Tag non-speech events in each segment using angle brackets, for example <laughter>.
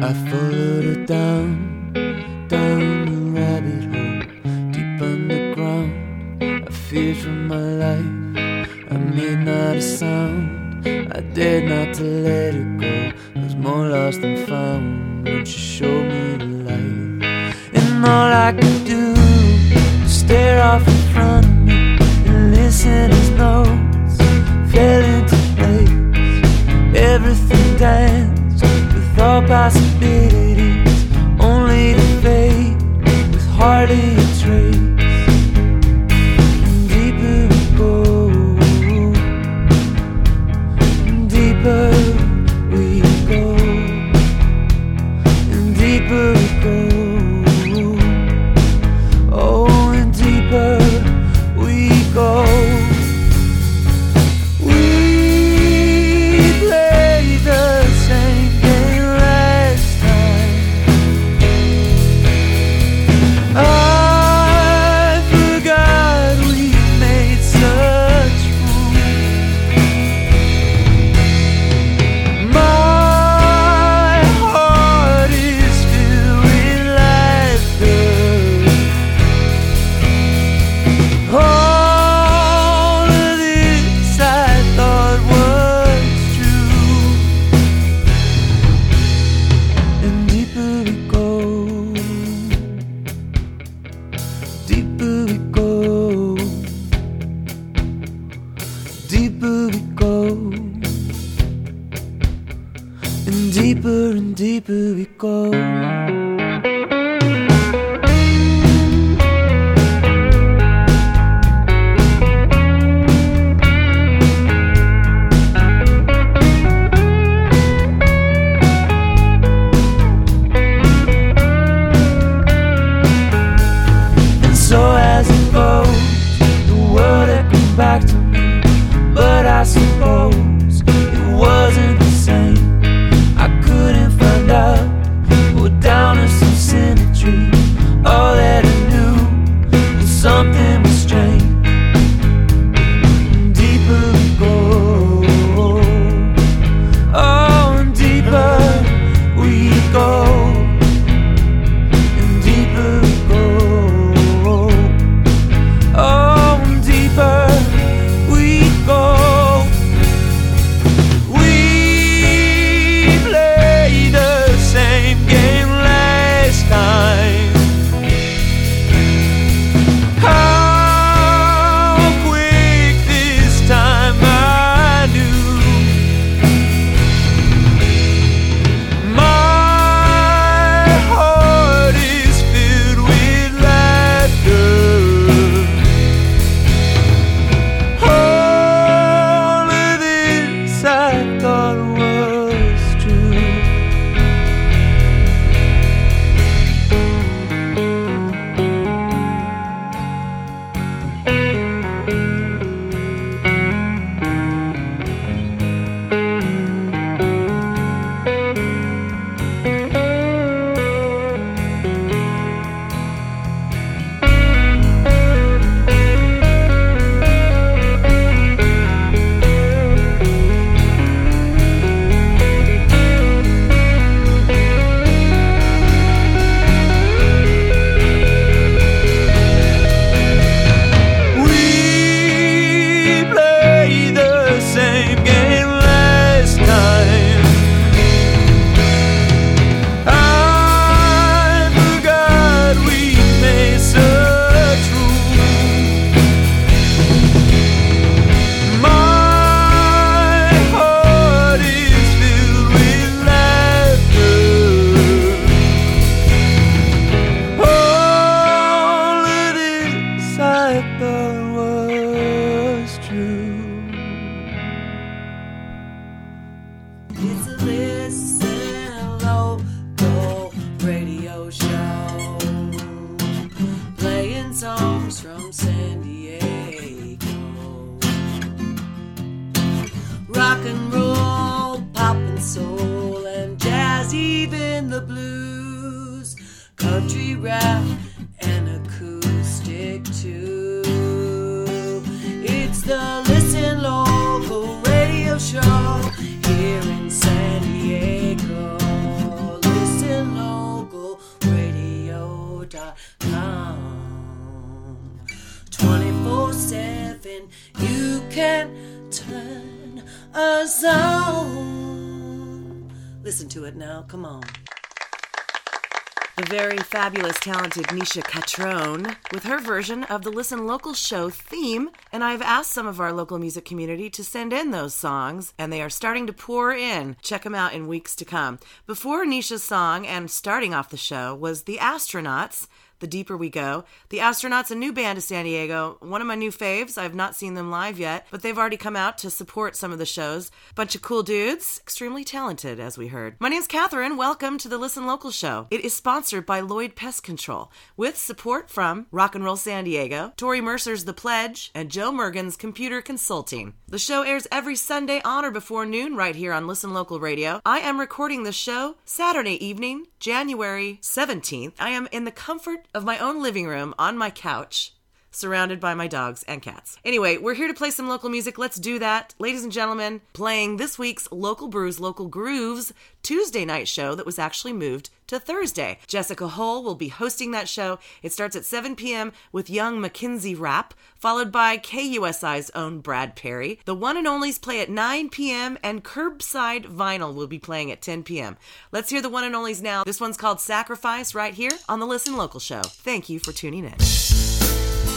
I followed down, down the rabbit hole, deep underground. I feared for my life. I made not a sound. I dared not to let it go. I was more lost than found. when you show me the light? And all I could do was stare off in front of me and listen as notes fell into place. Everything died possibilities, only to fade with hardly a trace. Nisha Catrone with her version of the Listen Local show theme. And I've asked some of our local music community to send in those songs, and they are starting to pour in. Check them out in weeks to come. Before Nisha's song and starting off the show was The Astronauts the deeper we go. The Astronauts, a new band to San Diego, one of my new faves. I've not seen them live yet, but they've already come out to support some of the shows. Bunch of cool dudes, extremely talented, as we heard. My name's Catherine. Welcome to the Listen Local Show. It is sponsored by Lloyd Pest Control with support from Rock and Roll San Diego, Tori Mercer's The Pledge, and Joe Mergen's Computer Consulting. The show airs every Sunday on or before noon right here on Listen Local Radio. I am recording the show Saturday evening, January 17th. I am in the comfort of my own living room on my couch surrounded by my dogs and cats. Anyway, we're here to play some local music. Let's do that. Ladies and gentlemen, playing this week's Local Brews, Local Grooves Tuesday night show that was actually moved to Thursday. Jessica Hull will be hosting that show. It starts at 7 p.m. with young Mackenzie Rap, followed by KUSI's own Brad Perry. The one and onlys play at 9 p.m., and Curbside Vinyl will be playing at 10 p.m. Let's hear the one and onlys now. This one's called Sacrifice right here on the Listen Local Show. Thank you for tuning in.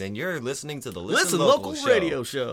and you're listening to the Listen, Listen Local, Local show. Radio Show.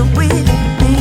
you're with me.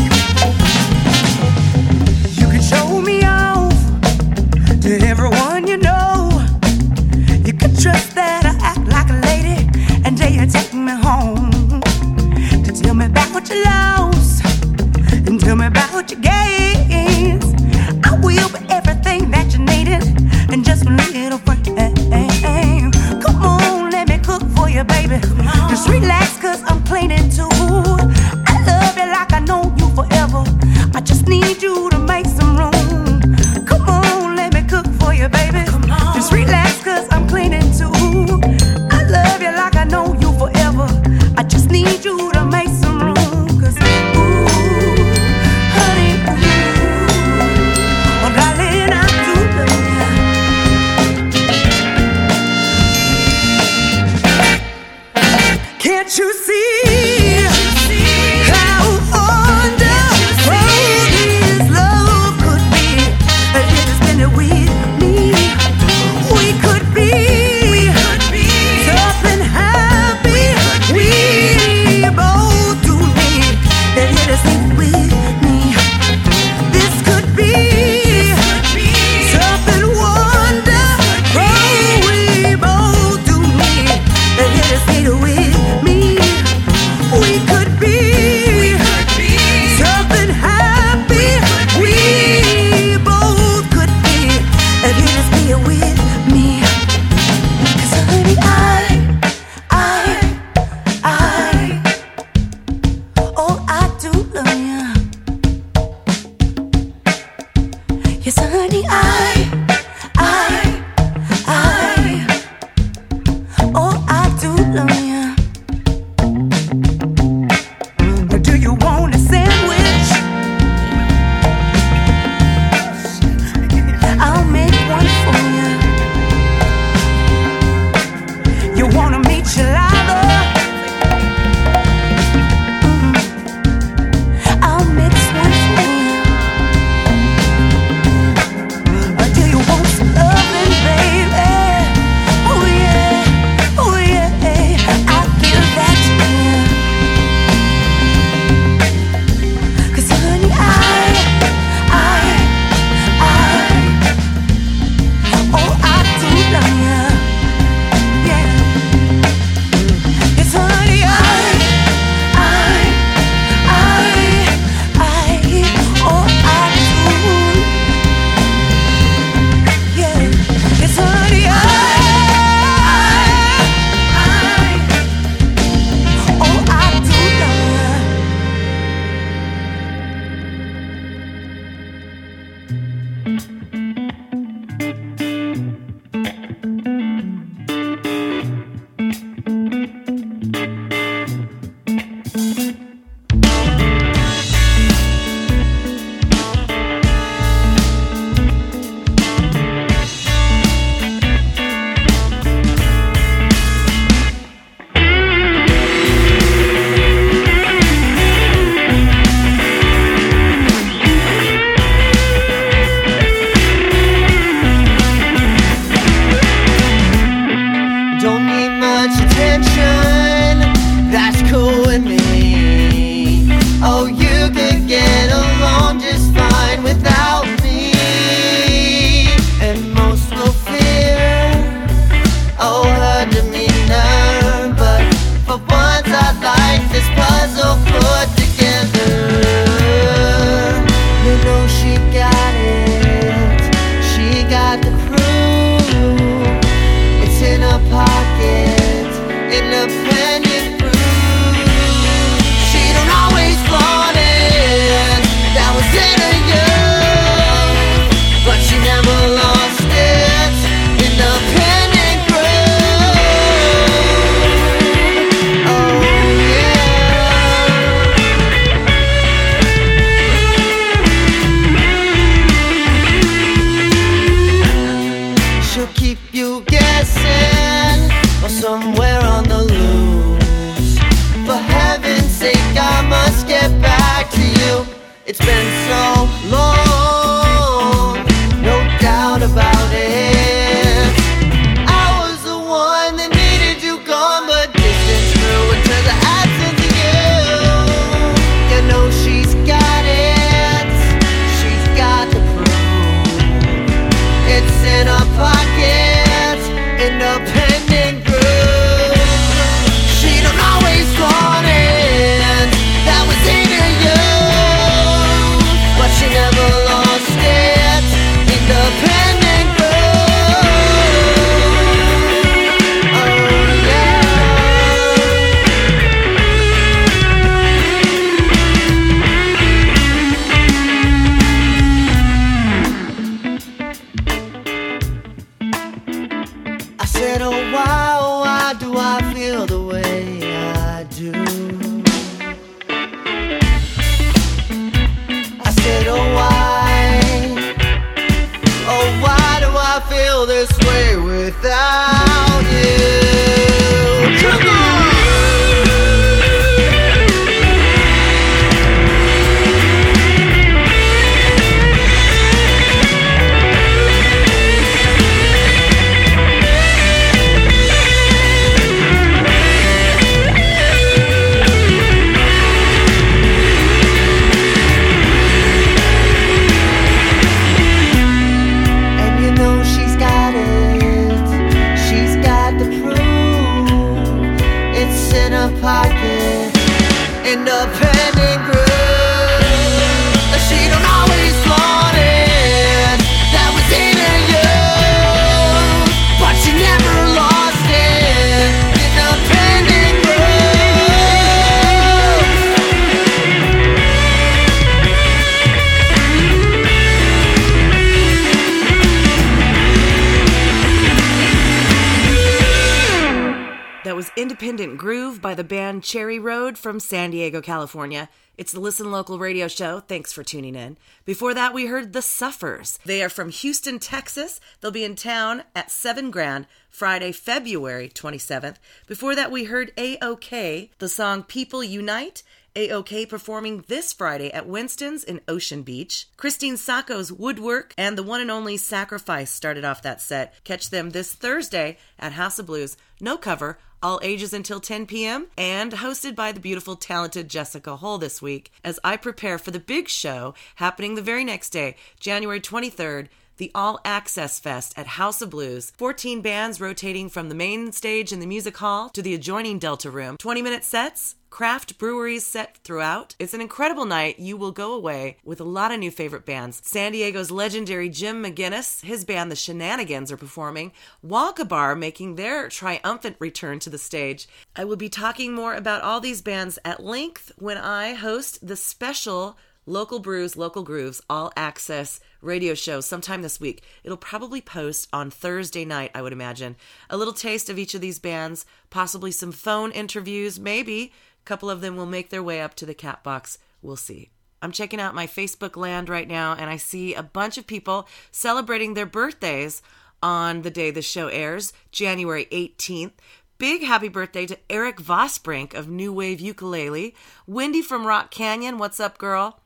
By the band Cherry Road from San Diego, California. It's the Listen Local radio show. Thanks for tuning in. Before that, we heard The Suffers. They are from Houston, Texas. They'll be in town at 7 Grand Friday, February 27th. Before that, we heard AOK, the song People Unite. AOK performing this Friday at Winston's in Ocean Beach. Christine Sacco's Woodwork and the one and only Sacrifice started off that set. Catch them this Thursday at House of Blues. No cover, all ages until 10 p.m., and hosted by the beautiful, talented Jessica Hull this week as I prepare for the big show happening the very next day, January 23rd the All Access Fest at House of Blues. 14 bands rotating from the main stage in the music hall to the adjoining Delta Room. 20 minute sets, craft breweries set throughout. It's an incredible night. You will go away with a lot of new favorite bands. San Diego's legendary Jim McGinnis, his band The Shenanigans are performing. Wonka Bar making their triumphant return to the stage. I will be talking more about all these bands at length when I host the special Local Brews, Local Grooves, All Access radio show sometime this week. It'll probably post on Thursday night, I would imagine. A little taste of each of these bands, possibly some phone interviews, maybe. Couple of them will make their way up to the cat box. We'll see. I'm checking out my Facebook land right now, and I see a bunch of people celebrating their birthdays on the day the show airs, January 18th. Big happy birthday to Eric Vosbrink of New Wave Ukulele, Wendy from Rock Canyon, what's up, girl?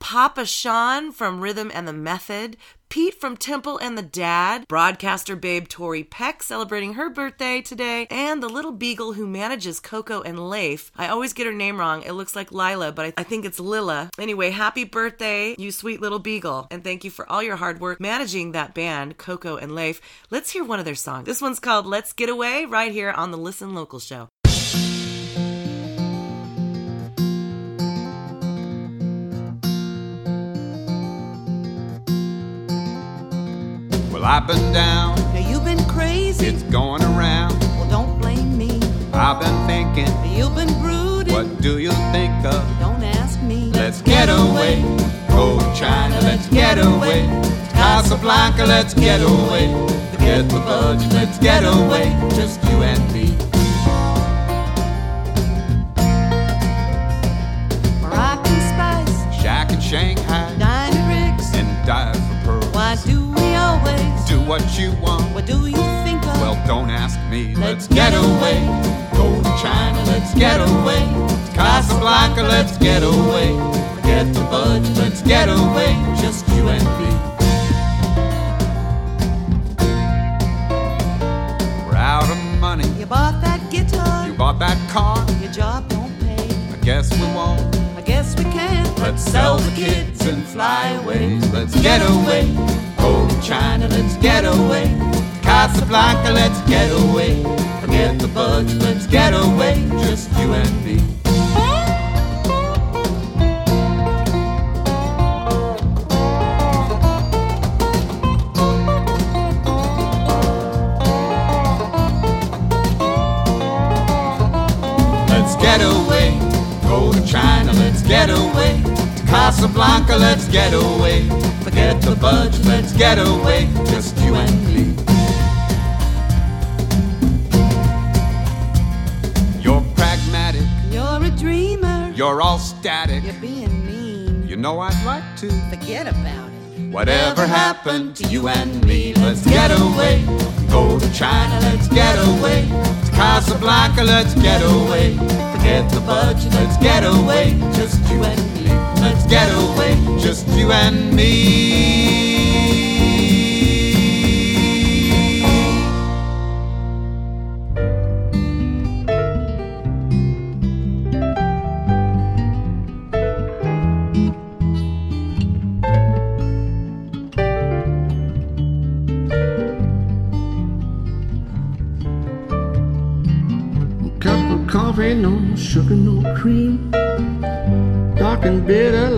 Papa Sean from Rhythm and the Method, Pete from Temple and the Dad, broadcaster babe Tori Peck celebrating her birthday today, and the little beagle who manages Coco and Leif. I always get her name wrong. It looks like Lila, but I think it's Lila. Anyway, happy birthday, you sweet little beagle, and thank you for all your hard work managing that band, Coco and Leif. Let's hear one of their songs. This one's called Let's Get Away right here on the Listen Local Show. Well, I've been down, Now you've been crazy. it's going around. well, don't blame me. I've been thinking, You've been brooding. what do you think of? Don't ask me. Let's get away. Go to China, let's get away. Casablanca, let's get away. Forget the budget, let's get away. Just you and me. Moroccan spice. Shack in Shanghai Diamond rings. and dive for pearls. Why do we always? Do what you want. What do you think of? Well, don't ask me. Let's Let's get get away. Go to China, let's get away. To Casablanca, let's get away. Forget the budget, let's get away. Just you and me. We're out of money. you bought that guitar. You bought that car. Your job don't pay. I guess we won't. I guess we can. Let's sell the kids and fly away. Let's get away. China, let's get away. Casablanca, let's get away. Forget the budget, let's get away. Just you and me. Let's get away. Go to China, let's get away. To Casablanca, let's get away. Forget the budget, let's get away. Just you and me. You're pragmatic, You're a dreamer. you're all static. You're being mean. You know I'd like to. Forget about it. Whatever happened to you and me? Let's get away. Go to China, let's get away. To Casablanca, let's get away. Forget the budget, let's get away. Just you and me. Let's get away. Just you and me. Cup of coffee, no sugar, no cream. And bitter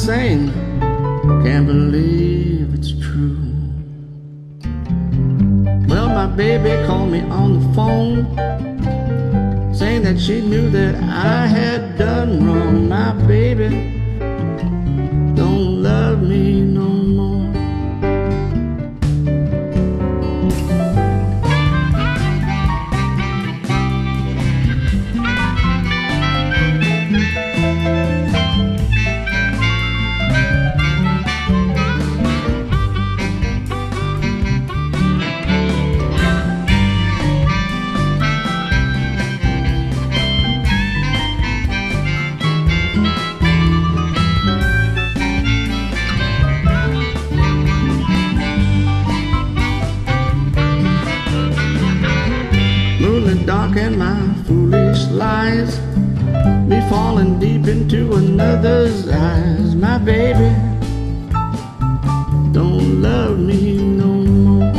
sing. Can't believe it's true. Well, my baby called me on the phone, saying that she knew that I had done wrong. My baby me no more.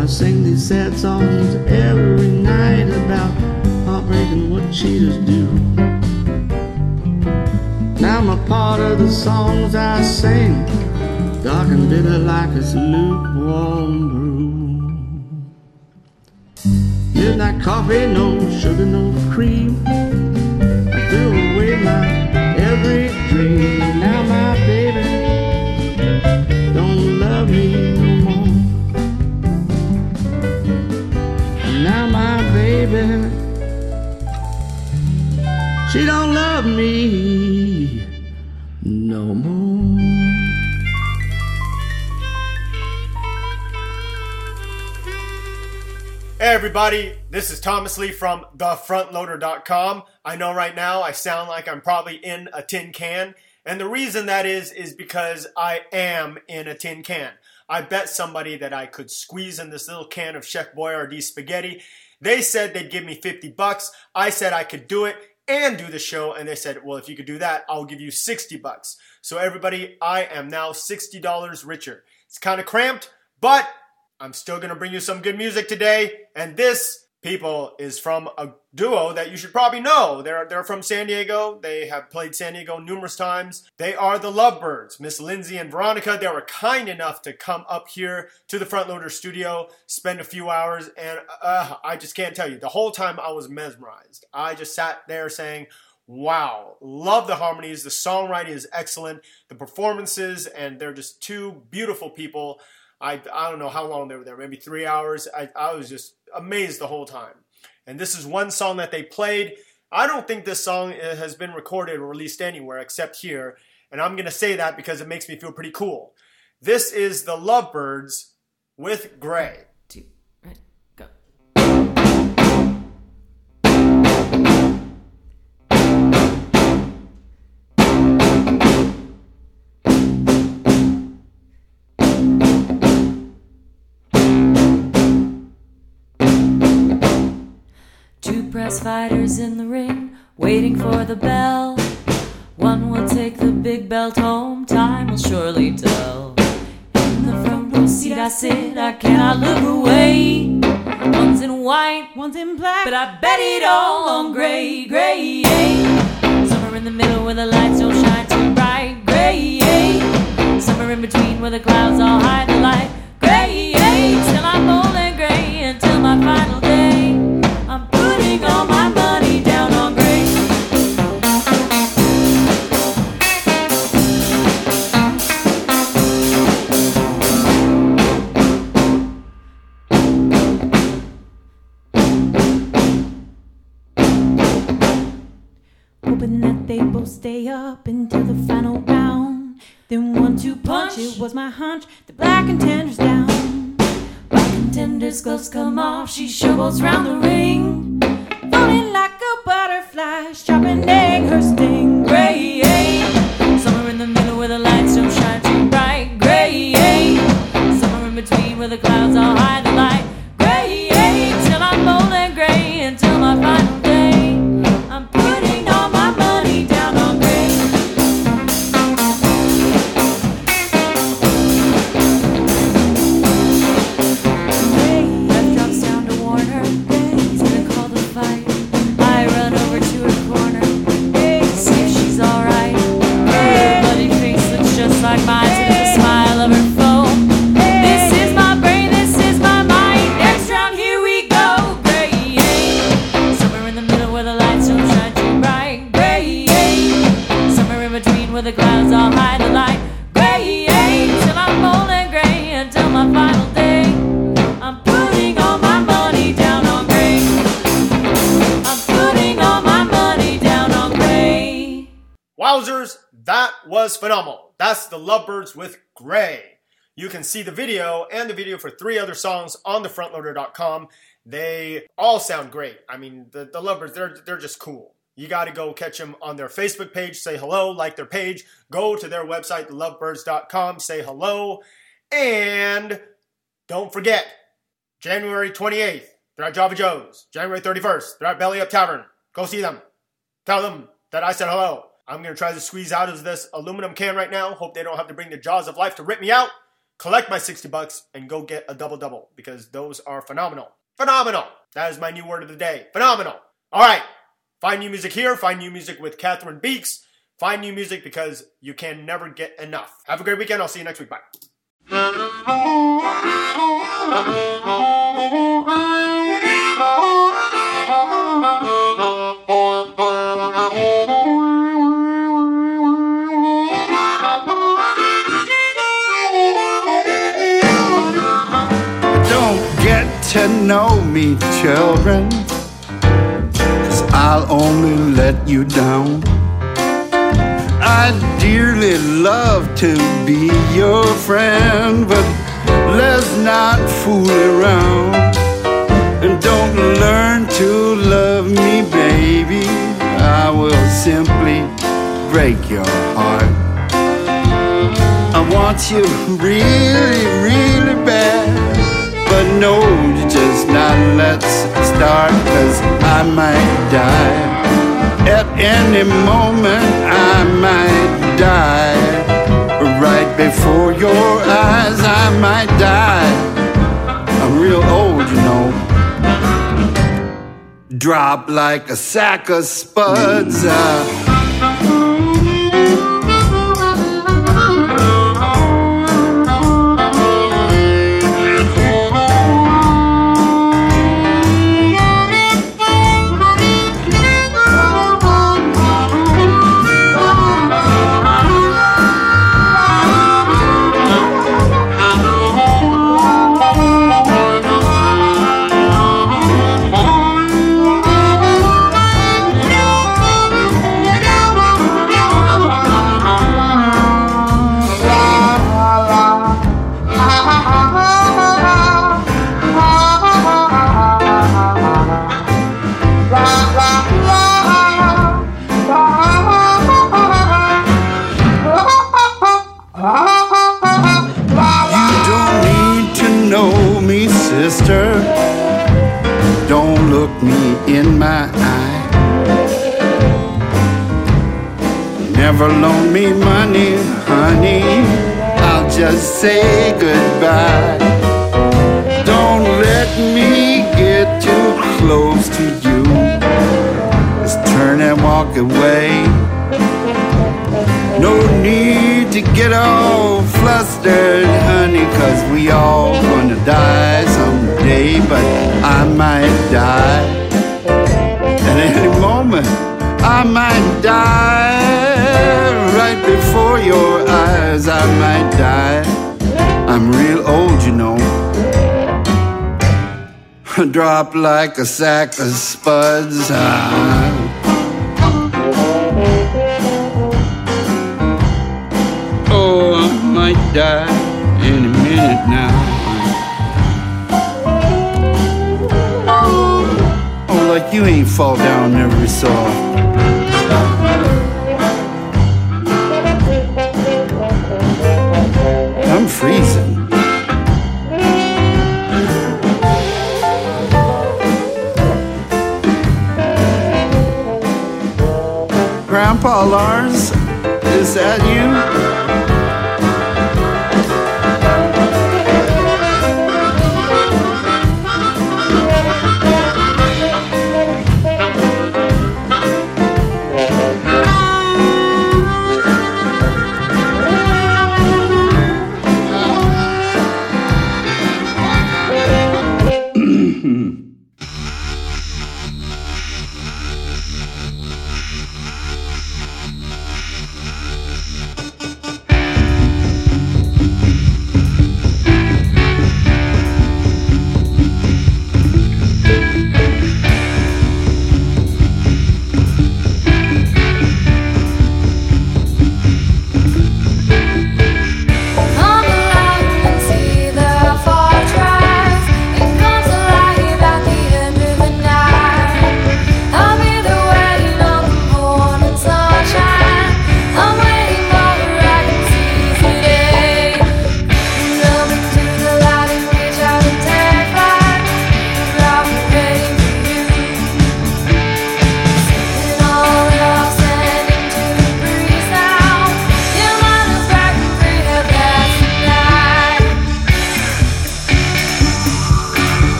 I sing these sad songs every night about heartbreak and what cheaters do. Now I'm a part of the songs I sing dark and bitter like it's lukewarm brew. Midnight coffee, no sugar, no cream. I threw away my every dream. She don't love me no more. Hey everybody, this is Thomas Lee from thefrontloader.com. I know right now I sound like I'm probably in a tin can, and the reason that is is because I am in a tin can. I bet somebody that I could squeeze in this little can of Chef Boyardee spaghetti. They said they'd give me 50 bucks. I said I could do it and do the show, and they said, "Well, if you could do that, I'll give you 60 bucks." So everybody, I am now $60 richer. It's kind of cramped, but I'm still going to bring you some good music today. And this, people, is from a duo that you should probably know. They're, they're from San Diego. They have played San Diego numerous times. They are the Lovebirds. Miss Lindsay and Veronica, they were kind enough to come up here to the Front Loader studio, spend a few hours, and uh, I just can't tell you. The whole time I was mesmerized. I just sat there saying, Wow, love the harmonies. The songwriting is excellent. The performances, and they're just two beautiful people. I, I don't know how long they were there, maybe three hours. I, I was just amazed the whole time. And this is one song that they played. I don't think this song uh, has been recorded or released anywhere except here. And I'm going to say that because it makes me feel pretty cool. This is the Lovebirds with Gray. Prize fighters in the ring, waiting for the bell. One will take the big belt home, time will surely tell. In the front row seat I sit, I cannot look away. One's in white, one's in black, but I bet it all on gray, gray. Somewhere in the middle where the lights don't shine too bright, gray. Somewhere in between where the clouds all hide the light, gray. Till I'm old and gray until my final stay up until the final round. Then one two punch, it was my hunch. The black contenders down. Black contenders gloves come off. She shovels round the ring. Falling like a butterfly, sharpening her sting. Gray, the Lovebirds with Gray. You can see the video and the video for three other songs on thefrontloader.com. They all sound great. I mean, the, the Lovebirds, they're, they're just cool. You got to go catch them on their Facebook page, say hello, like their page, go to their website, thelovebirds.com, say hello, and don't forget, January 28th, they're at Java Joe's. January 31st, they're at Belly Up Tavern. Go see them. Tell them that I said hello. I'm going to try to squeeze out of this aluminum can right now. Hope they don't have to bring the jaws of life to rip me out. Collect my 60 bucks and go get a double double because those are phenomenal. Phenomenal. That is my new word of the day. Phenomenal. All right. Find new music here. Find new music with Catherine Beeks. Find new music because you can never get enough. Have a great weekend. I'll see you next week. Bye. <laughs> to know me, children. Cause I'll only let you down. I dearly love to be your friend, but let's not fool around. And don't learn to love me, baby. I will simply break your heart. I want you really, really. But no, just not let's start, cause I might die. At any moment, I might die. Right before your eyes, I might die. I'm real old, you know. Drop like a sack of spuds. Uh, like a sack of spuds. Ah. Oh, I might die any minute now. Oh, like you ain't fall down every so often.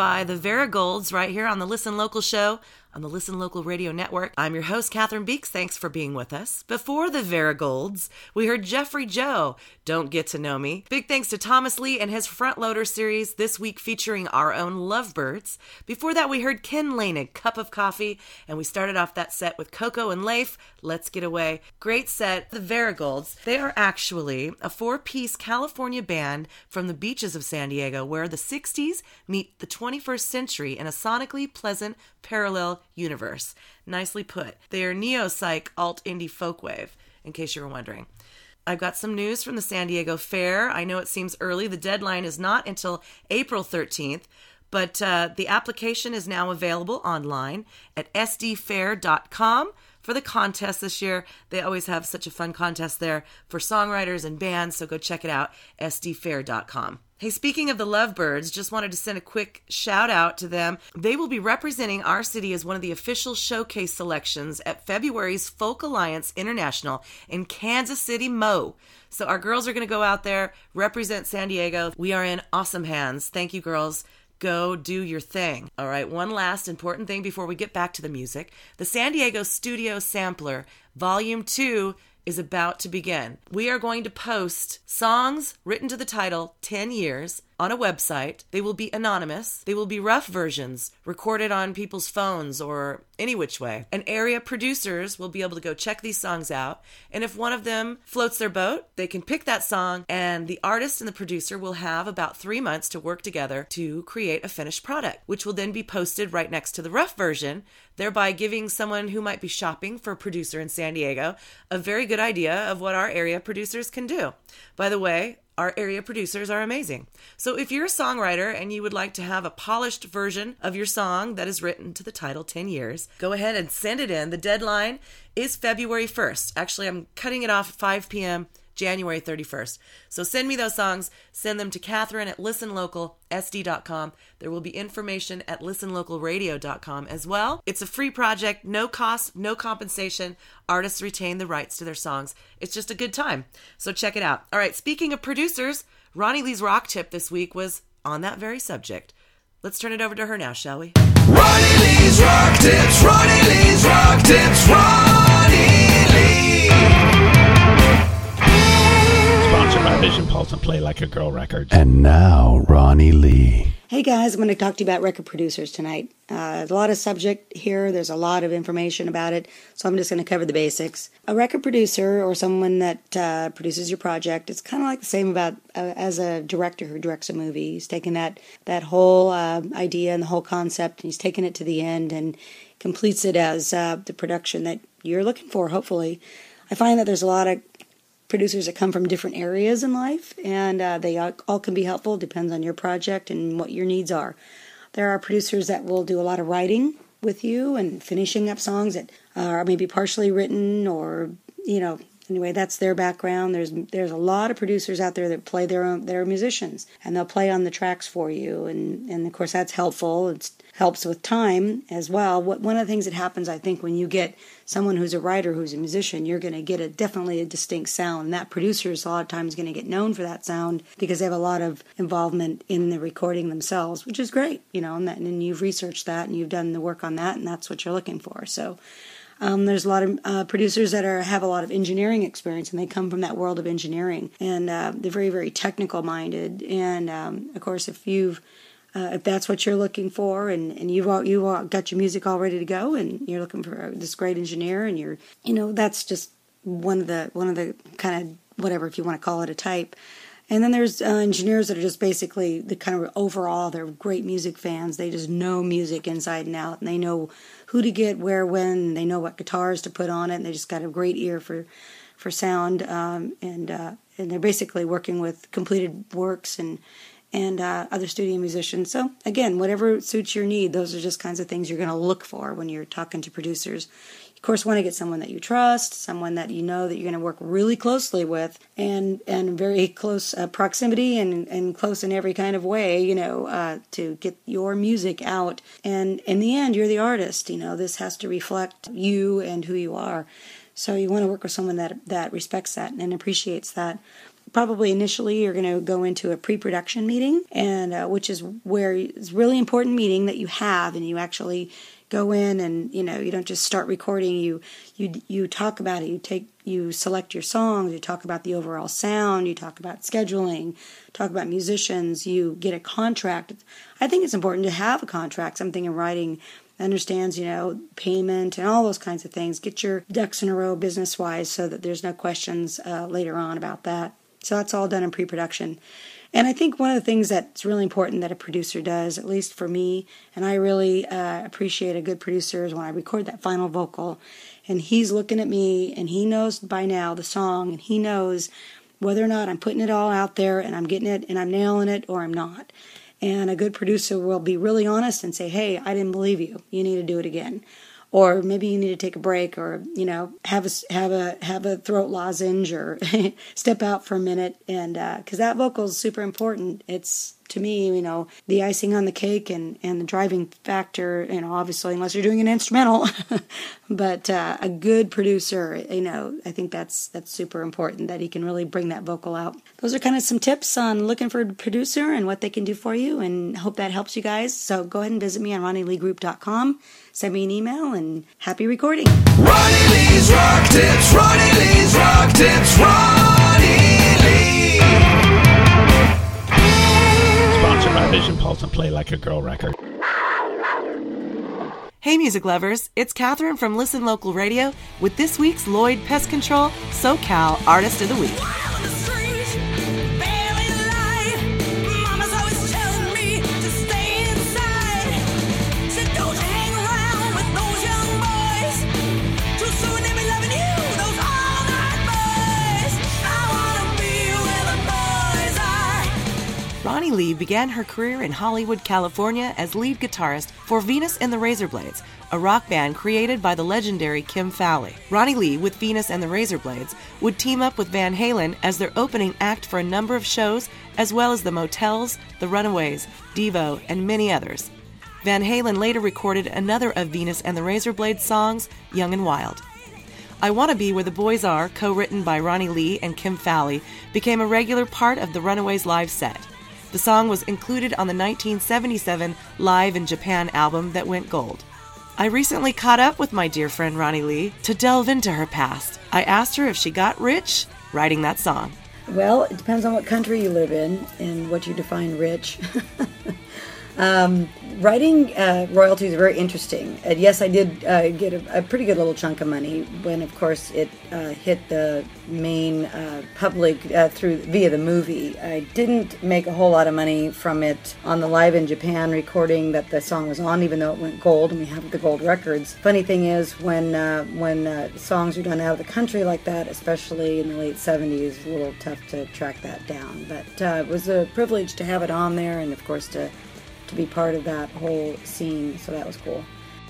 By the Verigolds right here on the Listen Local show on the Listen Local Radio Network. I'm your host, Catherine Beeks. Thanks for being with us. Before the Verigolds, we heard Jeffrey Joe, Don't Get to Know Me. Big thanks to Thomas Lee and his Front Loader series this week featuring our own Lovebirds. Before that, we heard Ken Lehnig, Cup of Coffee, and we started off that set with Coco and Lafe, Let's Get Away. Great set. The Verigolds, they are actually a four piece California band from the beaches of San Diego where the 60s meet the 21st century in a sonically pleasant parallel universe. Nicely put. They are neo psych alt indie folk wave, in case you were wondering. I've got some news from the San Diego Fair. I know it seems early. The deadline is not until April 13th, but uh, the application is now available online at sdfair.com for the contest this year. They always have such a fun contest there for songwriters and bands, so go check it out, sdfair.com. Hey, speaking of the Lovebirds, just wanted to send a quick shout out to them. They will be representing our city as one of the official showcase selections at February's Folk Alliance International in Kansas City, Mo. So our girls are going to go out there, represent San Diego. We are in awesome hands. Thank you, girls. Go do your thing. All right, one last important thing before we get back to the music. The San Diego Studio Sampler, Volume 2 is about to begin. We are going to post songs written to the title 10 Years on a website. They will be anonymous. They will be rough versions recorded on people's phones or any which way. And area producers will be able to go check these songs out. And if one of them floats their boat, they can pick that song, and the artist and the producer will have about three months to work together to create a finished product, which will then be posted right next to the rough version, thereby giving someone who might be shopping for a producer in San Diego a very good idea of what our area producers can do. By the way, our area producers are amazing. So if you're a songwriter and you would like to have a polished version of your song that is written to the title 10 years, go ahead and send it in. The deadline is February 1st. Actually, I'm cutting it off at 5 p.m. January 31st. So send me those songs. Send them to Catherine at listenlocalsd.com. There will be information at listenlocalradio.com as well. It's a free project, no cost, no compensation. Artists retain the rights to their songs. It's just a good time. So check it out. All right, speaking of producers, Ronnie Lee's rock tip this week was on that very subject. Let's turn it over to her now, shall we? Ronnie Lee's rock tips, Ronnie Lee's rock tips, Ronnie Lee. Sponsored by Vision Pulse and Play Like a Girl Records. And now, Ronnie Lee. Hey guys, I'm going to talk to you about record producers tonight. Uh, there's a lot of subject here. There's a lot of information about it, so I'm just going to cover the basics. A record producer or someone that uh, produces your project, it's kind of like the same about uh, as a director who directs a movie. He's taking that that whole uh, idea and the whole concept, and he's taking it to the end and completes it as uh, the production that you're looking for. Hopefully, I find that there's a lot of producers that come from different areas in life, and uh, they all, all can be helpful. Depends on your project and what your needs are. There are producers that will do a lot of writing with you and finishing up songs that are maybe partially written or you know anyway that's their background. There's there's a lot of producers out there that play their own they're musicians and they'll play on the tracks for you. And and of course that's helpful. It helps with time as well. What one of the things that happens i think when you get someone who's a writer who's a musician you're going to get a definitely a distinct sound. And that producer is a lot of times going to get known for that sound because they have a lot of involvement in the recording themselves which is great you know and, that, and you've researched that and you've done the work on that and that's what you're looking for. So um, there's a lot of uh, producers that are have a lot of engineering experience, and they come from that world of engineering, and uh, they're very, very technical minded. And um, of course, if you've uh, if that's what you're looking for, and, and you've all, you all got your music all ready to go, and you're looking for this great engineer, and you're you know that's just one of the one of the kind of whatever if you want to call it a type. And then there's uh, engineers that are just basically the kind of overall they're great music fans. They just know music inside and out, and they know who to get where when. They know what guitars to put on it, and they just got a great ear for for sound. Um, and uh, and they're basically working with completed works and and uh, other studio musicians. So again, whatever suits your need, those are just kinds of things you're going to look for when you're talking to producers. Of course, want to get someone that you trust, someone that you know that you're going to work really closely with, and and very close uh, proximity and and close in every kind of way, you know, uh, to get your music out. And in the end, you're the artist. You know, this has to reflect you and who you are. So you want to work with someone that that respects that and appreciates that. probably initially you're going to go into a pre-production meeting, and uh, which is where it's really important meeting that you have, and you actually go in and you know you don't just start recording you you you talk about it. You take you select your songs you talk about the overall sound you talk about scheduling talk about musicians you get a contract. I think it's important to have a contract something in writing understands you know payment and all those kinds of things. Get your ducks in a row business wise so that there's no questions uh, later on about that. So that's all done in pre-production and I think one of the things that's really important that a producer does, at least for me, and I really uh, appreciate a good producer, is when I record that final vocal and he's looking at me and he knows by now the song and he knows whether or not I'm putting it all out there and I'm getting it and I'm nailing it or I'm not. And a good producer will be really honest and say, hey, I didn't believe you. You need to do it again or maybe you need to take a break or you know have a have a have a throat lozenge or <laughs> step out for a minute. And because uh, that vocal is super important. It's to me, you know, the icing on the cake and, and the driving factor, you know, obviously, unless you're doing an instrumental, <laughs> but uh, a good producer, you know, I think that's that's super important that he can really bring that vocal out. Those are kind of some tips on looking for a producer and what they can do for you, and hope that helps you guys. So go ahead and visit me on RonnieLeeGroup.com, send me an email, and happy recording. Ronnie Lee's Rock Tips, Ronnie Lee's Rock Tips, Ronnie Sponsored by Vision Pulse and Play Like a Girl record. Hey, music lovers, it's Catherine from Listen Local Radio with this week's Lloyd Pest Control SoCal Artist of the Week. Lee began her career in Hollywood, California as lead guitarist for Venus and the Razorblades, a rock band created by the legendary Kim Fowley. Ronnie Lee, with Venus and the Razorblades, would team up with Van Halen as their opening act for a number of shows, as well as the Motels, the Runaways, Devo, and many others. Van Halen later recorded another of Venus and the Razorblades songs, Young and Wild. I Want to Be Where the Boys Are, co written by Ronnie Lee and Kim Fowley, became a regular part of the Runaways live set. The song was included on the 1977 Live in Japan album that went gold. I recently caught up with my dear friend Ronnie Lee to delve into her past. I asked her if she got rich writing that song. Well, it depends on what country you live in and what you define rich. <laughs> um, writing uh, royalties are very interesting. And yes, I did uh, get a, a, pretty good little chunk of money when, of course, it uh, hit the main uh, public uh, through via the movie. I didn't make a whole lot of money from it on the live in Japan recording that the song was on, even though it went gold, and we have the gold records. Funny thing is, when uh, when songs are done out of the country like that, especially in the late '70s, it's a little tough to track that down. But it was a privilege to have it on there, and of course to to be part of that whole scene. So that was cool.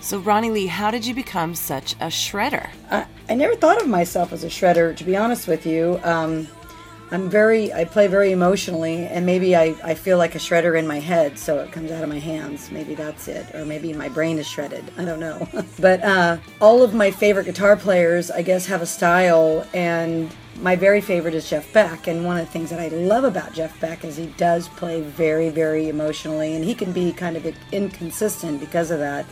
So, Ronnie Lee, how did you become such a shredder? I, I never thought of myself as a shredder, to be honest with you. Um, I'm very, I play very emotionally, and maybe I, I feel like a shredder in my head, so it comes out of my hands. Maybe that's it. Or maybe my brain is shredded. I don't know. <laughs> but uh, all of my favorite guitar players, I guess, have a style, and my very favorite is Jeff Beck, and one of the things that I love about Jeff Beck is he does play very, very emotionally, and he can be kind of inconsistent because of that.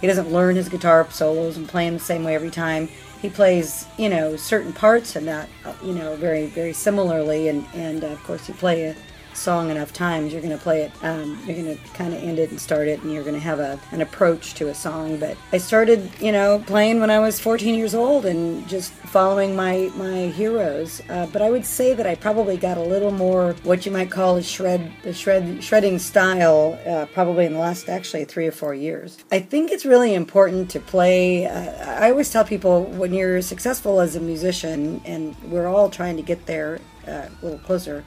He doesn't learn his guitar solos and play them the same way every time. He plays, you know, certain parts and that, uh, you know, very, very similarly, and and uh, of course he play a song enough times, you're going to play it. Um, you're going to kind of end it and start it, and you're going to have a, an approach to a song. But I started, you know, playing when I was 14 years old and just following my my heroes. Uh, but I would say that I probably got a little more what you might call a shred the shred shredding style uh, probably in the last actually three or four years. I think it's really important to play. Uh, I always tell people when you're successful as a musician, and we're all trying to get there uh, a little closer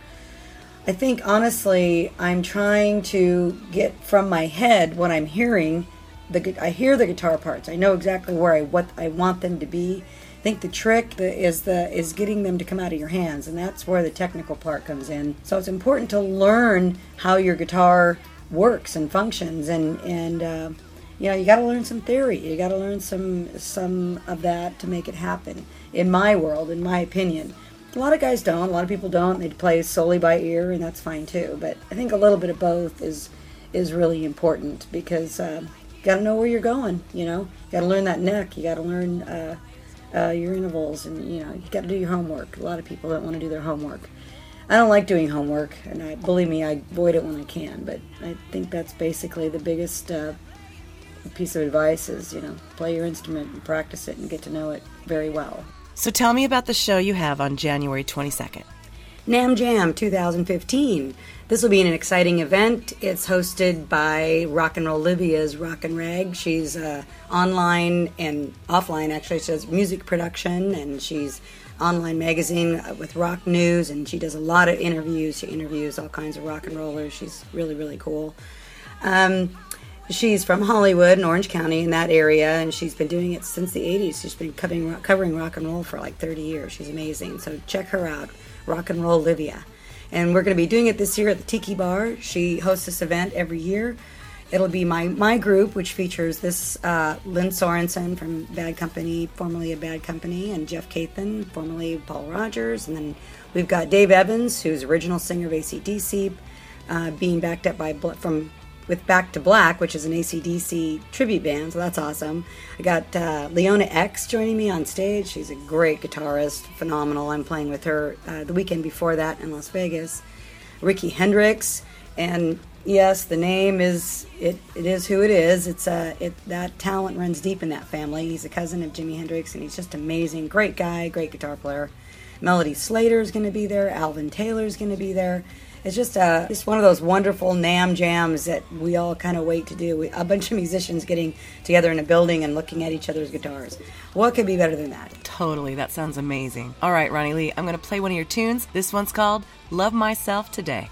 I think honestly, I'm trying to get from my head what I'm hearing. The I hear the guitar parts. I know exactly where I what I want them to be. I think the trick is the is getting them to come out of your hands, and that's where the technical part comes in. So it's important to learn how your guitar works and functions, and and uh, you know you got to learn some theory. You got to learn some some of that to make it happen. In my world, in my opinion A lot of guys don't. A lot of people don't. They play solely by ear, and that's fine too. But I think a little bit of both is is really important because uh, you got to know where you're going. You know, you got to learn that neck. You got to learn uh, uh, your intervals, and you know, you got to do your homework. A lot of people don't want to do their homework. I don't like doing homework, and I believe me, I avoid it when I can. But I think that's basically the biggest uh, piece of advice: is you know, play your instrument and practice it and get to know it very well. So tell me about the show you have on January 22nd. NAMM Jam 2015. This will be an exciting event. It's hosted by Rock and Roll Livia's Rock and Rag. She's uh, online and offline, actually. She does music production and she's online magazine uh, with rock news and she does a lot of interviews. She interviews all kinds of rock and rollers. She's really, really cool. Um, she's from Hollywood and Orange County in that area, and she's been doing it since the 80s. She's been covering, covering rock and roll for like 30 years. She's amazing. So check her out, Rock and Roll Livia. And we're going to be doing it this year at the Tiki Bar. She hosts this event every year. It'll be my, my group, which features this uh, Lynn Sorensen from Bad Company, formerly of Bad Company, and Jeff Cathan, formerly Paul Rodgers. And then we've got Dave Evans, who's original singer of ACDC, uh, being backed up by from with Back to Black, which is an ACDC tribute band, so that's awesome. I got uh, Leona X joining me on stage. She's a great guitarist, phenomenal. I'm playing with her uh, the weekend before that in Las Vegas. Ricky Hendricks, and yes, the name is it. It is who it is. It's uh, it that talent runs deep in that family. He's a cousin of Jimi Hendrix, and he's just amazing. Great guy, great guitar player. Melody Slater is going to be there. Alvin Taylor is going to be there it's just uh, just one of those wonderful NAMM jams that we all kind of wait to do. We, a bunch of musicians getting together in a building and looking at each other's guitars. What could be better than that? Totally, that sounds amazing. All right, Ronnie Lee, I'm going to play one of your tunes. This one's called Love Myself Today.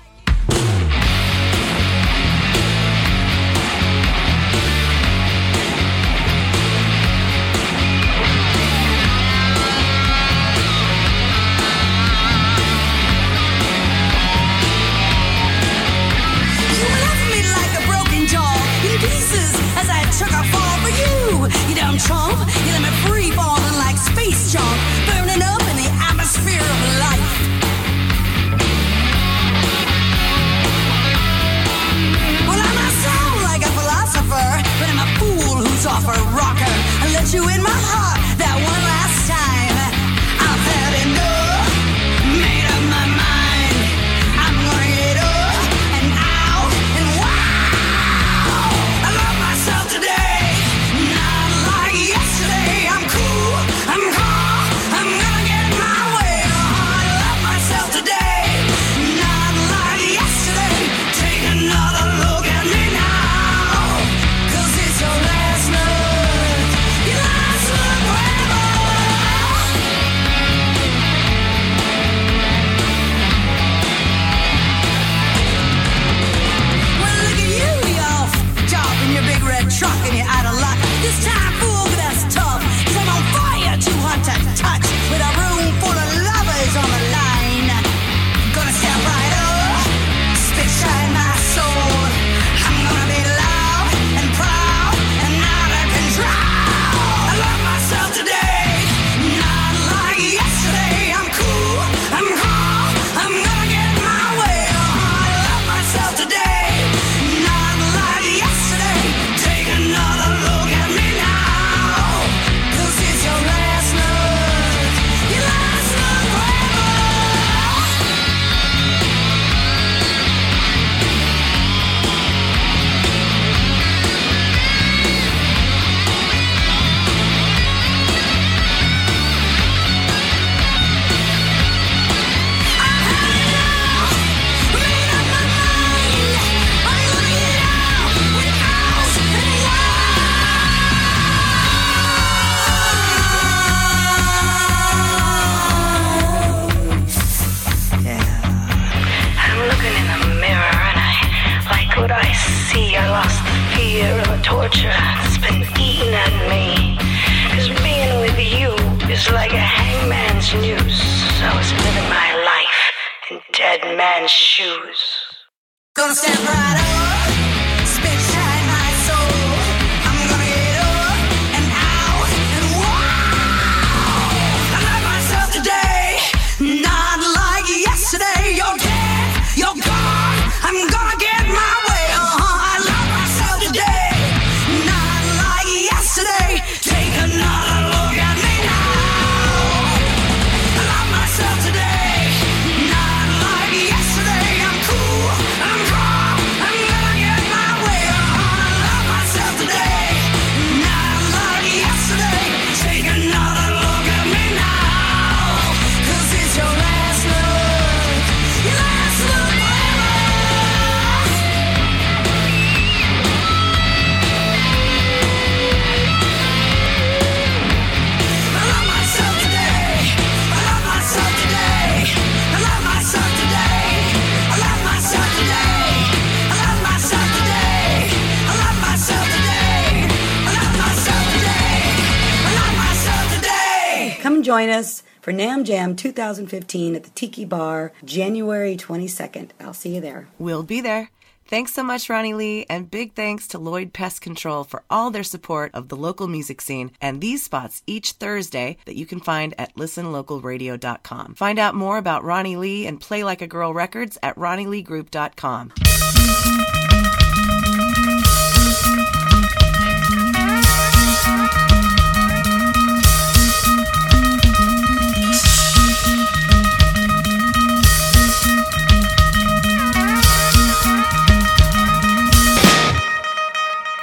Join us for NAMM Jam 2015 at the Tiki Bar, January 22nd. I'll see you there. We'll be there. Thanks so much, Ronnie Lee, and big thanks to Lloyd Pest Control for all their support of the local music scene and these spots each Thursday that you can find at listenlocalradio.com. Find out more about Ronnie Lee and Play Like a Girl records at ronnieleegroup.com.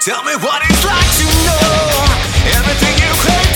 Tell me what it's like to know everything you crave.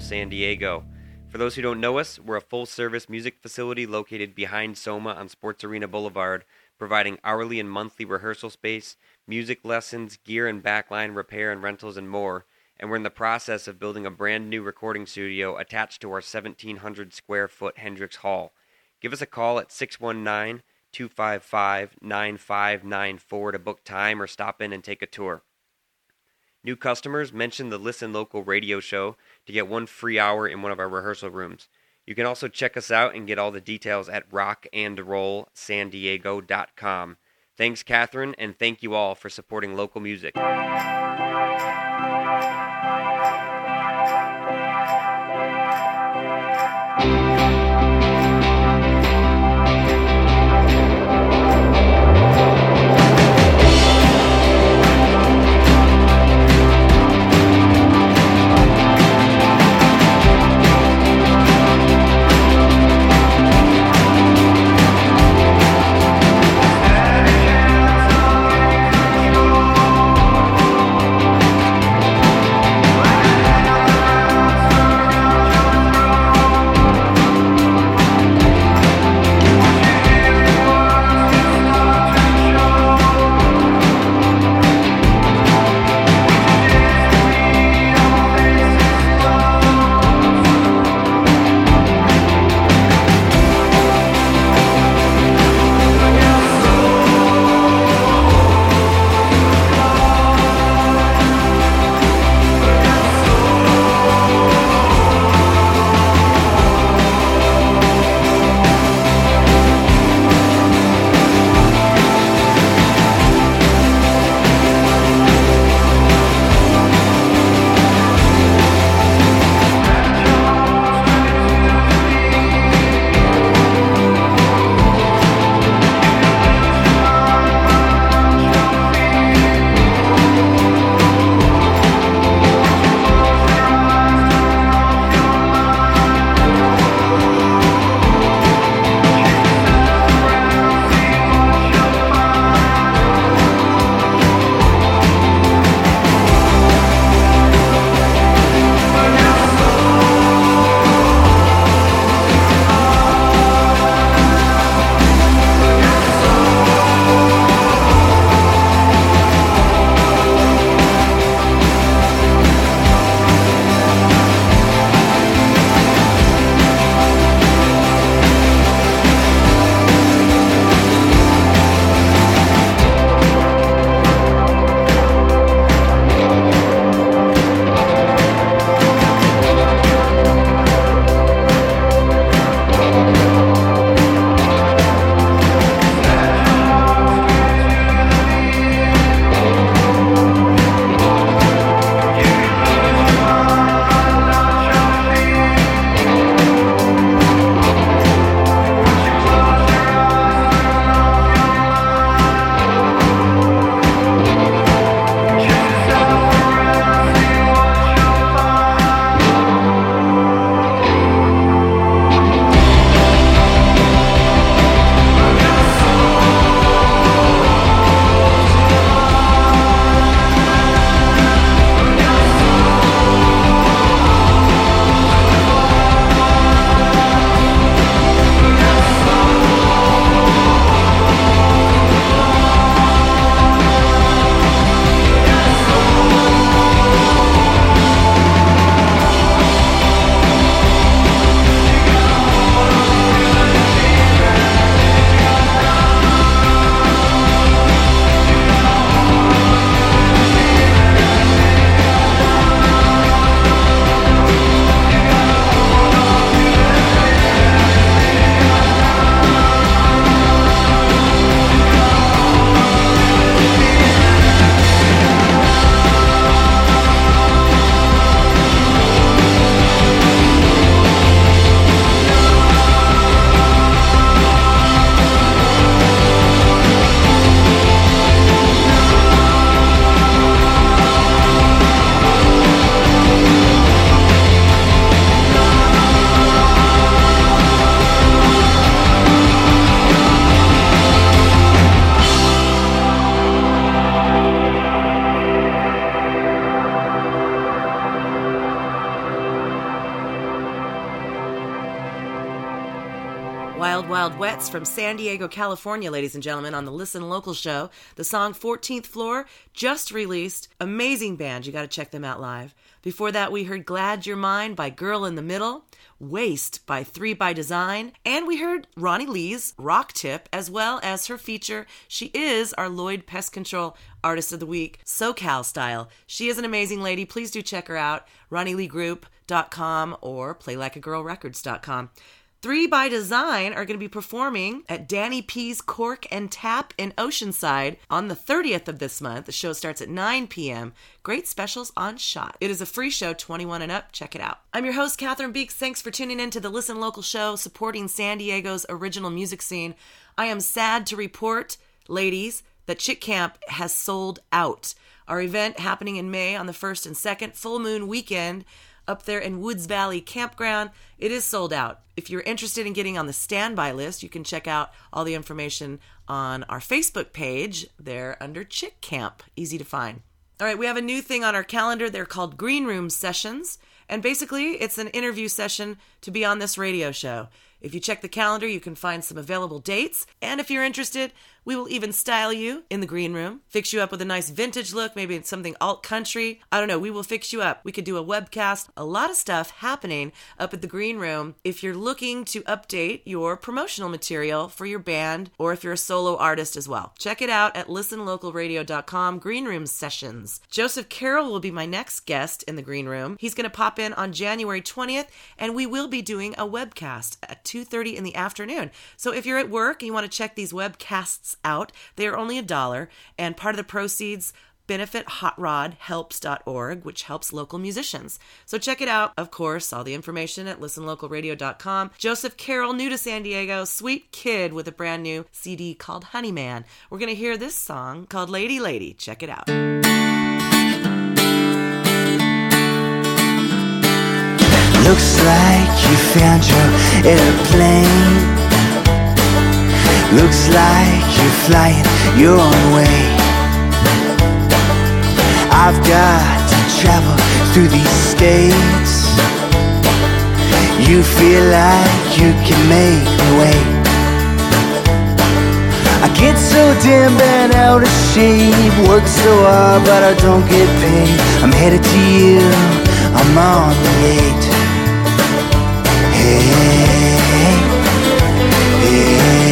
San Diego. For those who don't know us, we're a full service music facility located behind Soma on Sports Arena Boulevard, providing hourly and monthly rehearsal space, music lessons, gear and backline repair and rentals, and more. And we're in the process of building a brand new recording studio attached to our 1,700 square foot Hendricks Hall. Give us a call at 619 255 9594 to book time or stop in and take a tour. New customers mention the Listen Local radio show to get one free hour in one of our rehearsal rooms. You can also check us out and get all the details at rockandrollsandiego.com. Thanks, Catherine, and thank you all for supporting local music. From San Diego, California, ladies and gentlemen, on the Listen Local show. The song 14th Floor just released. Amazing band. You got to check them out live. Before that, we heard Glad You're Mine by Girl in the Middle, Waste by Three by Design, and we heard Ronnie Lee's Rock Tip, as well as her feature. She is our Lloyd Pest Control Artist of the Week, SoCal style. She is an amazing lady. Please do check her out, RonnieLeeGroup.com or PlayLikeAGirlRecords.com. Three by Design are going to be performing at Danny P's Cork and Tap in Oceanside on the 30th of this month. The show starts at 9 p.m. Great specials on shot. It is a free show, 21 and up. Check it out. I'm your host, Catherine Beeks. Thanks for tuning in to the Listen Local show supporting San Diego's original music scene. I am sad to report, ladies, that Chick Camp has sold out. Our event happening in May on the 1st and 2nd, full moon weekend up there in Woods Valley Campground. It is sold out. If you're interested in getting on the standby list, you can check out all the information on our Facebook page there under Chick Camp. Easy to find. All right, we have a new thing on our calendar. They're called Green Room Sessions. And basically, it's an interview session to be on this radio show. If you check the calendar, you can find some available dates. And if you're interested, we will even style you in the green room, fix you up with a nice vintage look, maybe it's something alt country. I don't know. We will fix you up. We could do a webcast, a lot of stuff happening up at the green room if you're looking to update your promotional material for your band or if you're a solo artist as well. Check it out at listenlocalradio.com, Green Room Sessions. Joseph Carroll will be my next guest in the green room. He's going to pop in on January 20th and we will be doing a webcast at 2:30 in the afternoon. So if you're at work and you want to check these webcasts out, they are only a dollar and part of the proceeds benefit hotrodhelps.org, which helps local musicians. So check it out. Of course, all the information at listenlocalradio.com. Joseph Carroll, new to San Diego, sweet kid with a brand new CD called Honeyman. We're going to hear this song called Lady Lady. Check it out. Looks like you found your airplane. Looks like you're flying your own way. I've got to travel through these states. You feel like you can make me wait. I get so damn bent out of shape. Work so hard, but I don't get paid. I'm headed to you. I'm on the eight. Hey, hey,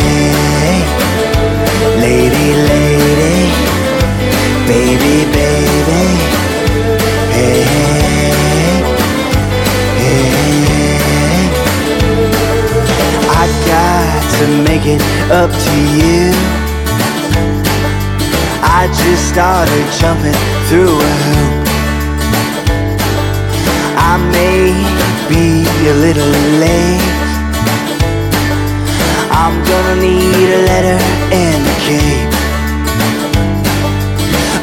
baby, baby. Hey, hey, hey. I got to make it up to you. I just started jumping through a hoop. I may be a little late. I'm gonna need a letter and a cape.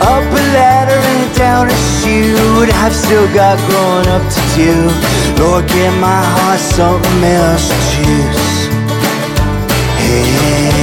Up a ladder and down a chute. I've still got growing up to do. Lord, give my heart something else to choose. Hey,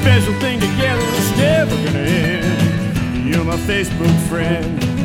special thing together that's never gonna end. You're my Facebook friend.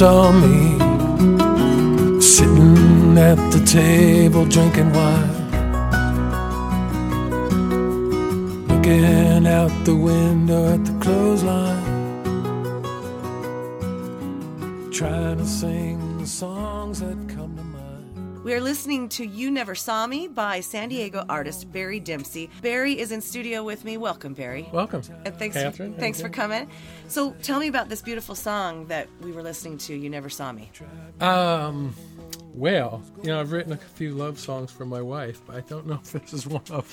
Saw me sitting at the table drinking wine, looking out the window at the clothesline, listening to You Never Saw Me by San Diego artist Barrie Dempsey. Barrie is in studio with me. Welcome, Barrie. Welcome. And thanks, Catherine. For, thanks for coming. So tell me about this beautiful song that we were listening to, You Never Saw Me. Um, well, you know, I've written a few love songs for my wife, but I don't know <laughs> if this is one of.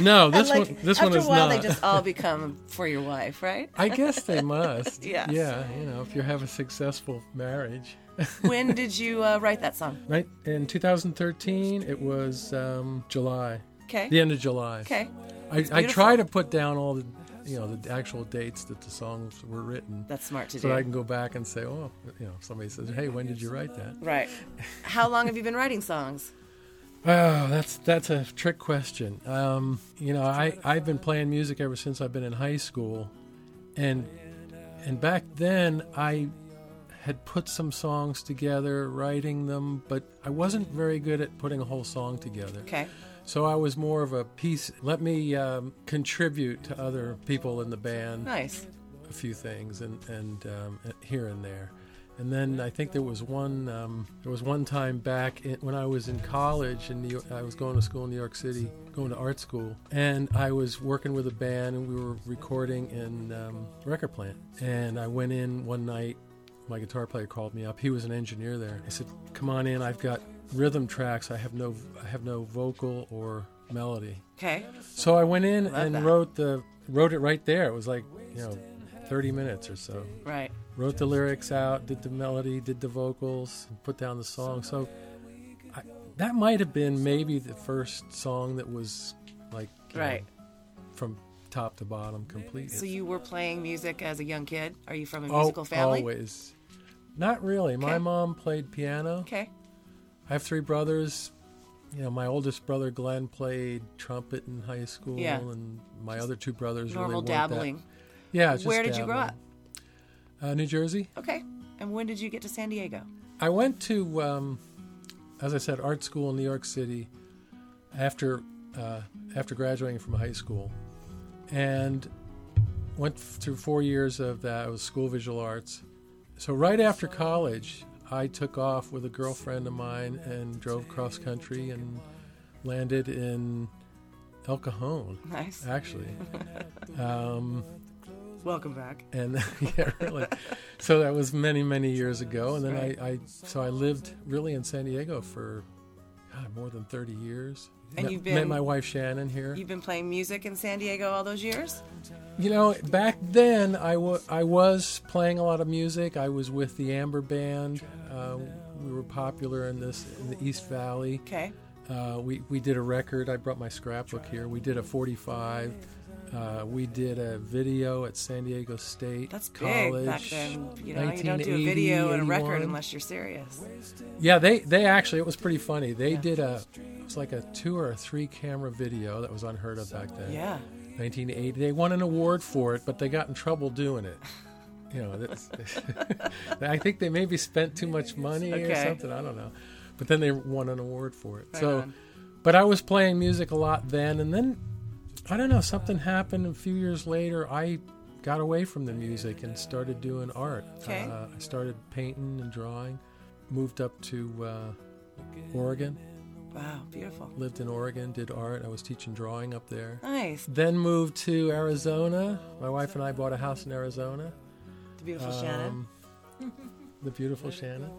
no, <laughs> this Like, one. This one is not. After a while, they just all <laughs> become for your wife, right? I guess they must. yeah. Yeah, you know, if you have a successful marriage. When did you uh, write that song? Right in 2013, it was um, July. Okay. The end of July. Okay. I, I try to put down all the, you know, the actual dates that the songs were written. That's smart to so do. So I can go back and say, oh, you know, somebody says, hey, when did you write that? Right. How long have you been writing songs? Oh, that's that's a trick question. Um, you know, I I've been playing music ever since I've been in high school, and and back then I had put some songs together, writing them, but I wasn't very good at putting a whole song together. Okay. So I was more of a piece. Let me um, contribute to other people in the band. Nice. A few things and and um, here and there, And then I think there was one um, there was one time back in, when I was in college in New York. I was going to school in New York City, going to art school, and I was working with a band, and we were recording in um, record plant. And I went in one night. My guitar player called me up. He was an engineer there. He said, "Come on in. I've got rhythm tracks. I have no I have no vocal or melody." Okay. So I went in Love and that. wrote the wrote it right there. It was like you know, thirty minutes or so. Right. Wrote the lyrics out, did the melody, did the vocals, put down the song. So I, that might have been maybe the first song that was like you know, Right. from top to bottom complete. So you were playing music as a young kid? Are you from a Oh, musical family? Always. Not really. My Okay. mom played piano. Okay. I have three brothers. You know, my oldest brother Glenn played trumpet in high school, Yeah. and my other two brothers Normal really weren't dabbling. That, yeah. just Where did you grow dabbling. Uh, New Jersey. Okay. And when did you get to San Diego? I went to, um, as I said, art school in New York City after uh, after graduating from high school, and went f- through four years of that. It was school visual arts. So right after college, I took off with a girlfriend of mine and drove cross country and landed in El Cajon. Nice. Actually. <laughs> um, Welcome back. and <laughs> yeah, really. So that was many, many years ago. And then Right. I, I, so I lived really in San Diego for God, more than 30 years. And met, you've met been- my wife Shannon here. You've been playing music in San Diego all those years? You know, back then I was playing a lot of music. I was with the Amber Band. Uh, we were popular in this in the East Valley. Okay. Uh, we we did a record. I brought my scrapbook here. We did a 45. Uh, we did a video at San Diego State That's big College. back then. You know, you don't do a video and a record unless you're serious. Yeah, they they actually it was pretty funny. They did a it was like a two or a three camera video that was unheard of back then. Yeah. 1980. They won an award for it, but they got in trouble doing it. You know, that's, <laughs> I think they maybe spent too much money or something. I don't know, but then they won an award for it. Right so, on. but I was playing music a lot then, and then I don't know. Something happened a few years later. I got away from the music and started doing art. Okay. Uh, I started painting and drawing. Moved up to uh, Oregon. Wow, beautiful. Lived in Oregon, did art. I was teaching drawing up there. Nice. Then moved to Arizona. My wife and I bought a house in Arizona. The beautiful Shannon. Um, <laughs> the beautiful <laughs> Shannon.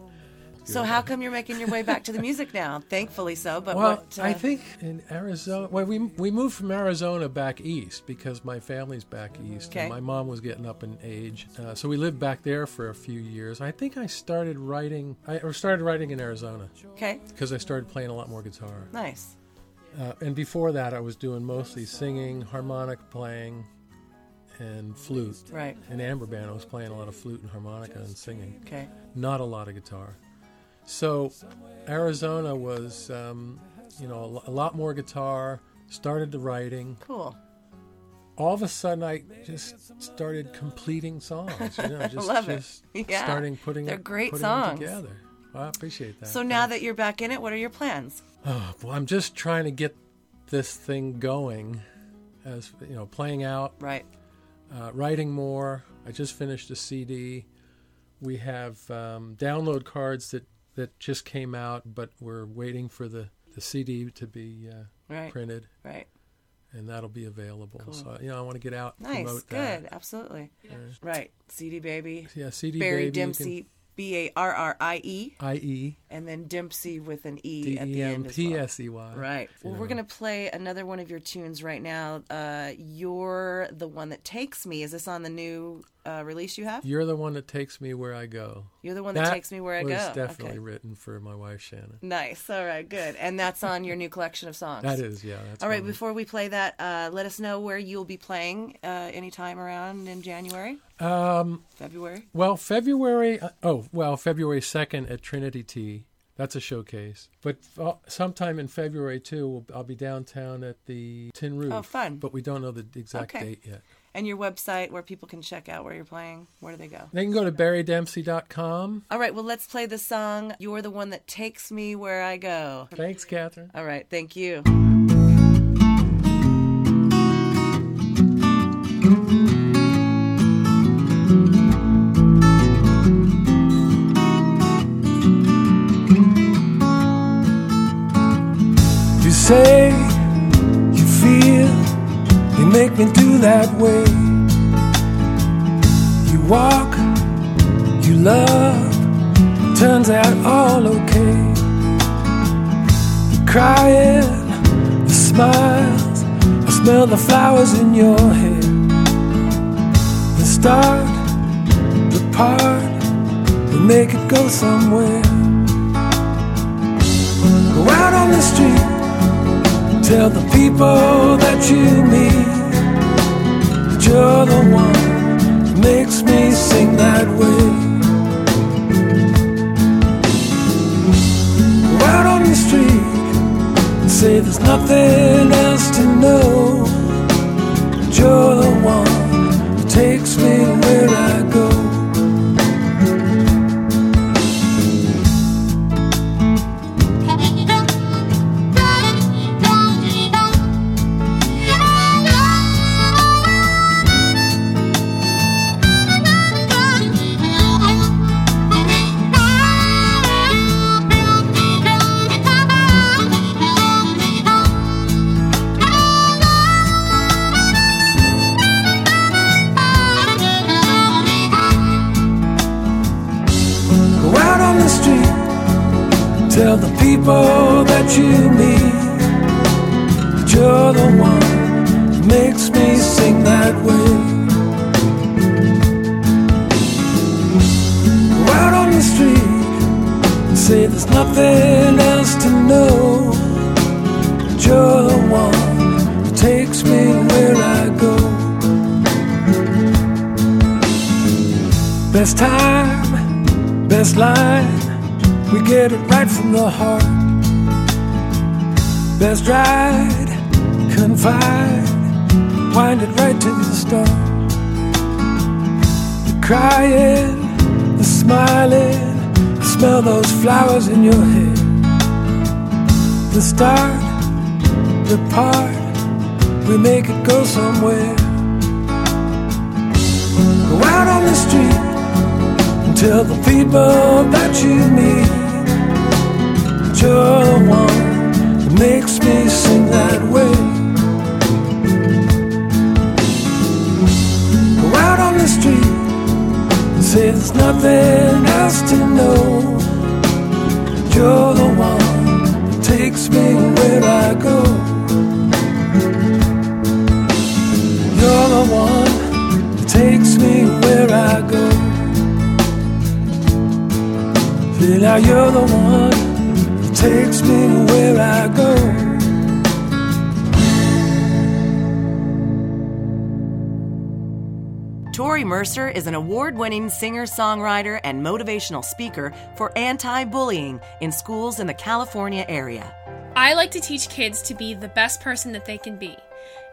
So how come you're making your way back to the music now? <laughs> Thankfully so, but well, what? uh, I think in Arizona. Well, we we moved from Arizona back east because my family's back east. Okay. And my mom was getting up in age, uh, so we lived back there for a few years. I think I started writing. I or started writing in Arizona. Okay. Because I started playing a lot more guitar. Nice. Uh, and before that, I was doing mostly singing, harmonic playing, and flute. Right. In Amber Band, I was playing a lot of flute and harmonica and singing. Okay. Not a lot of guitar. So, Arizona was, um, you know, a lot more guitar. Started the writing. Cool. All of a sudden, I just started completing songs. You know, <laughs> just, Love it. Yeah. starting putting They're it- great putting songs. together. I appreciate that. So now that you're back in it, what are your plans? Oh, well, I'm just trying to get this thing going, as you know, playing out. Right. Uh, writing more. I just finished a CD. We have um, download cards that that just came out, but we're waiting for the the CD to be uh, Right. printed. Right. And that'll be available. Cool. So you know, I want to get out, and Nice. promote Good. that. Absolutely. Yeah. Right. CD Baby. Yeah, CD Barrie Baby, can- Dempsey. B A R R I E. I E. And then Dempsey with an E D at E the end as P well. S E Y. Right. Well, we're going to play another one of your tunes right now. Uh, You're the one that takes me. Is this on the new uh, release you have? You're the one that takes me where I go. You're the one that takes me where I was go. definitely Okay. written for my wife Shannon. Nice. All right. Good. And that's on your new collection of songs. That is, yeah. That's All right. Before we play that, uh, let us know where you'll be playing uh, anytime around in January, Um, February. Well, February. Uh, oh, well, February second at Trinity Tea. That's a showcase. But uh, sometime in February too, we'll, I'll be downtown at the Tin Roof. Oh, fun. But we don't know the exact Okay. date yet. And your website where people can check out where you're playing. Where do they go? They can go to barriedempsey.com. All right. Well, let's play the song. You're the one that takes me where I go. Thanks, Catherine. All right. Thank you. Say you feel you make me do that way. You walk, you love, turns out all okay. The crying, the smiles, I smell the flowers in your hair. The start, the part, we make it go somewhere. Go out on the street, tell the people that you meet that you're the one that makes me sing that way. Go out on the street and say there's nothing else to know. That you're the one that takes me where I go. Go people that you meet that you're the one that makes me sing that way. Go out on the street, say there's nothing else to know. That you're the one that takes me where I go. Best time, best line, we get it right from the heart. Best ride, confide, wind it right to the start. The crying, the smiling, smell those flowers in your hair. The start, the part, we make it go somewhere. Go out on the street and tell the people that you meet you're the one that makes me sing that way. Go out on the street and say there's nothing else to know. You're the one that takes me where I go. You're the one that takes me where I go. Say now you're the one takes me where I go. Torrey Mercer is an award winning singer songwriter and motivational speaker for anti bullying in schools in the California area. I like to teach kids to be the best person that they can be.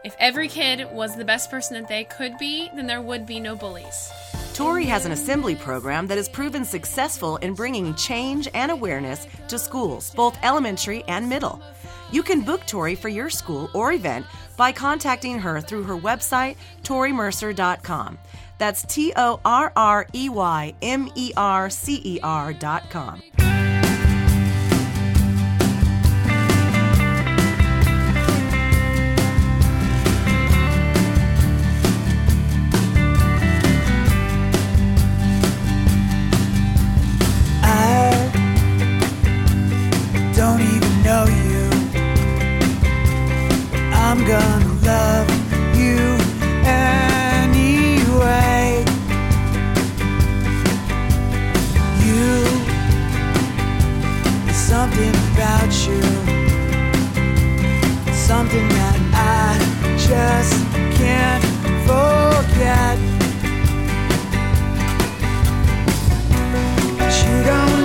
If every kid was the best person that they could be, then there would be no bullies. Torrey has an assembly program that has proven successful in bringing change and awareness to schools, both elementary and middle. You can book Torrey for your school or event by contacting her through her website, torreymercer.com. That's T O R R E Y M E R C E R.com. gonna love you anyway. You, there's something about you, something that I just can't forget. But you don't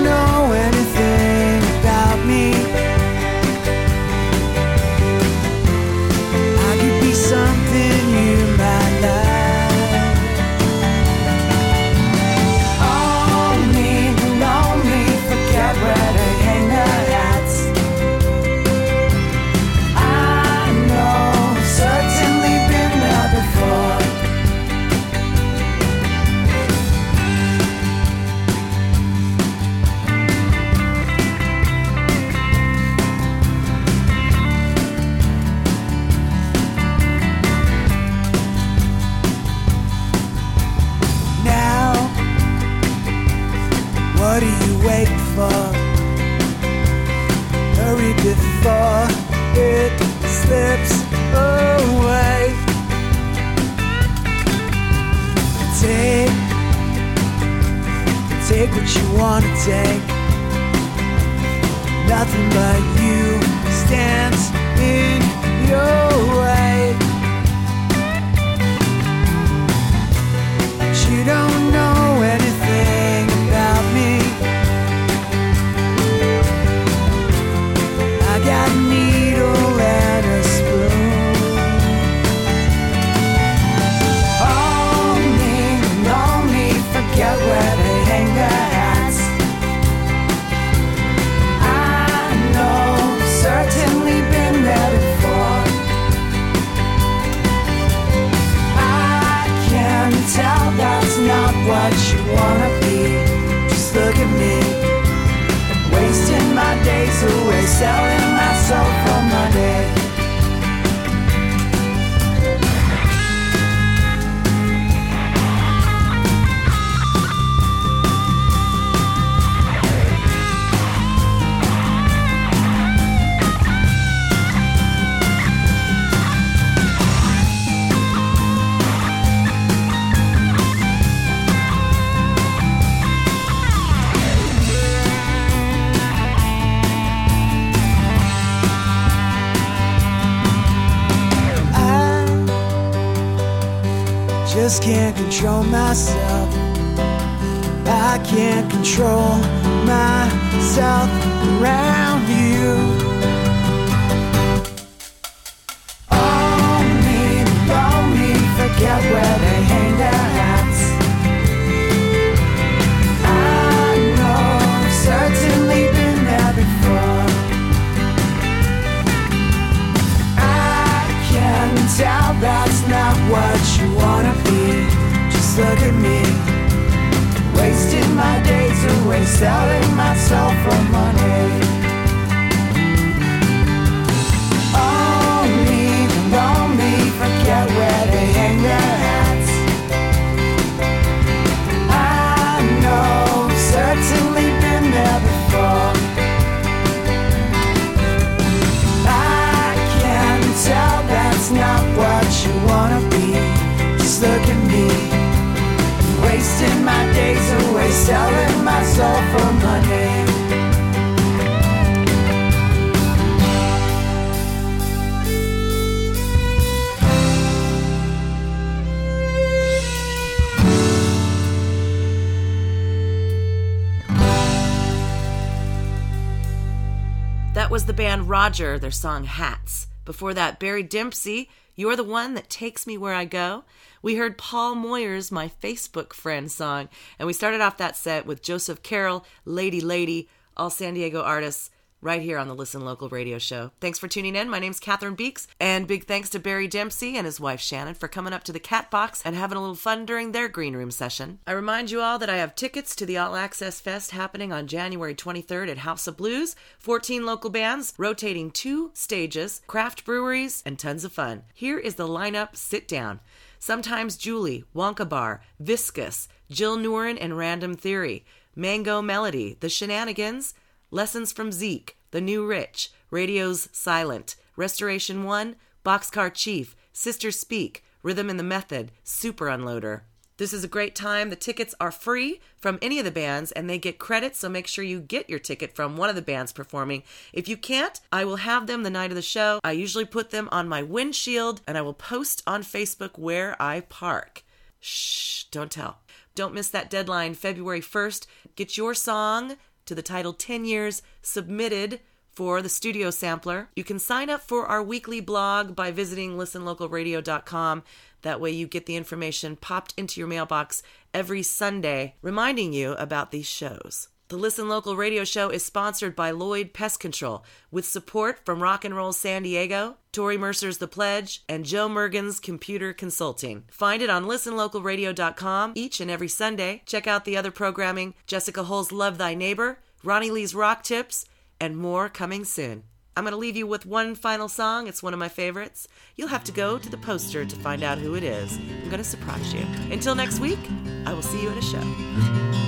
Just look at me, wasting my days away, selling my soul for money. That was the band Roger, their song Hats. Before that, Barrie Dempsey, You're the One That Takes Me Where I Go. We heard Paul Moyer's My Facebook Friend song, and we started off that set with Joseph Carroll, Lady Lady, all San Diego artists, right here on the Listen Local radio show. Thanks for tuning in. My name's Catherine Beeks, and big thanks to Barrie Dempsey and his wife Shannon for coming up to the Cat Box and having a little fun during their green room session. I remind you all that I have tickets to the All Access Fest happening on January 23rd at House of Blues. 14 local bands, rotating two stages, craft breweries, and tons of fun. Here is the lineup. Sit down. Sometimes Julie, Wonka Bar, Viscous, Jill Nurin and Random Theory, Mango Melody, The Shenanigans, Lessons from Zeke, The New Rich, Radio's Silent, Restoration One, Boxcar Chief, Sister Speak, Rhythm in the Method, Super Unloader. This is a great time. The tickets are free from any of the bands and they get credit, so make sure you get your ticket from one of the bands performing. If you can't, I will have them the night of the show. I usually put them on my windshield and I will post on Facebook where I park. Shh, don't tell. Don't miss that deadline, February 1st. Get your song to the title 10 Years submitted for the studio sampler. You can sign up for our weekly blog by visiting listenlocalradio.com. That way, you get the information popped into your mailbox every Sunday, reminding you about these shows. The Listen Local radio show is sponsored by Lloyd Pest Control with support from Rock and Roll San Diego, Torrey Mercer's The Pledge, and Joe Mergen's Computer Consulting. Find it on listenlocalradio.com each and every Sunday. Check out the other programming Jessica Hull's Love Thy Neighbor, Ronnie Lee's Rock Tips, and more coming soon. I'm going to leave you with one final song. It's one of my favorites. You'll have to go to the poster to find out who it is. I'm going to surprise you. Until next week, I will see you at a show.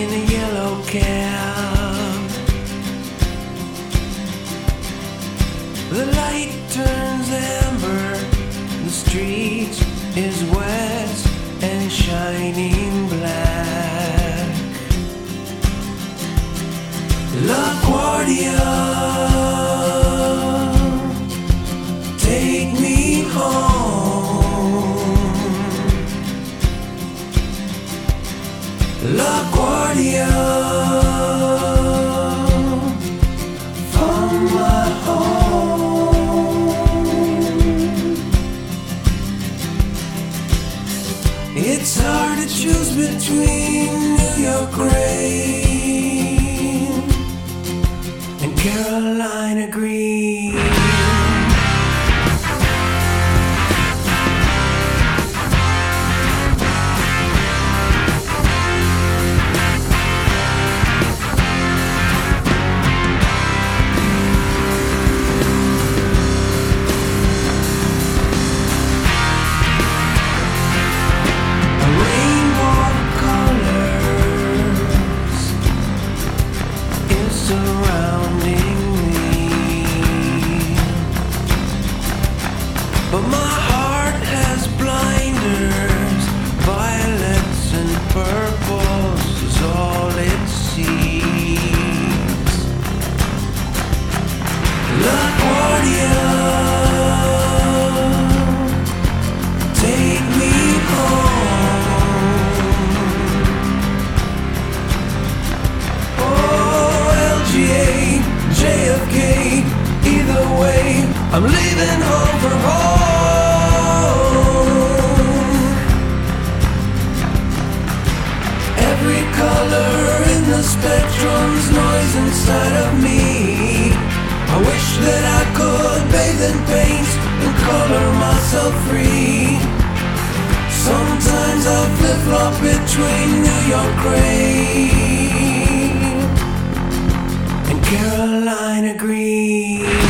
in a yellow cab, The light turns amber, the street is wet and shining black. LaGuardia. Between inside of me. I wish that I could bathe in paint and color myself free. Sometimes I flip flop between New York gray and Carolina green.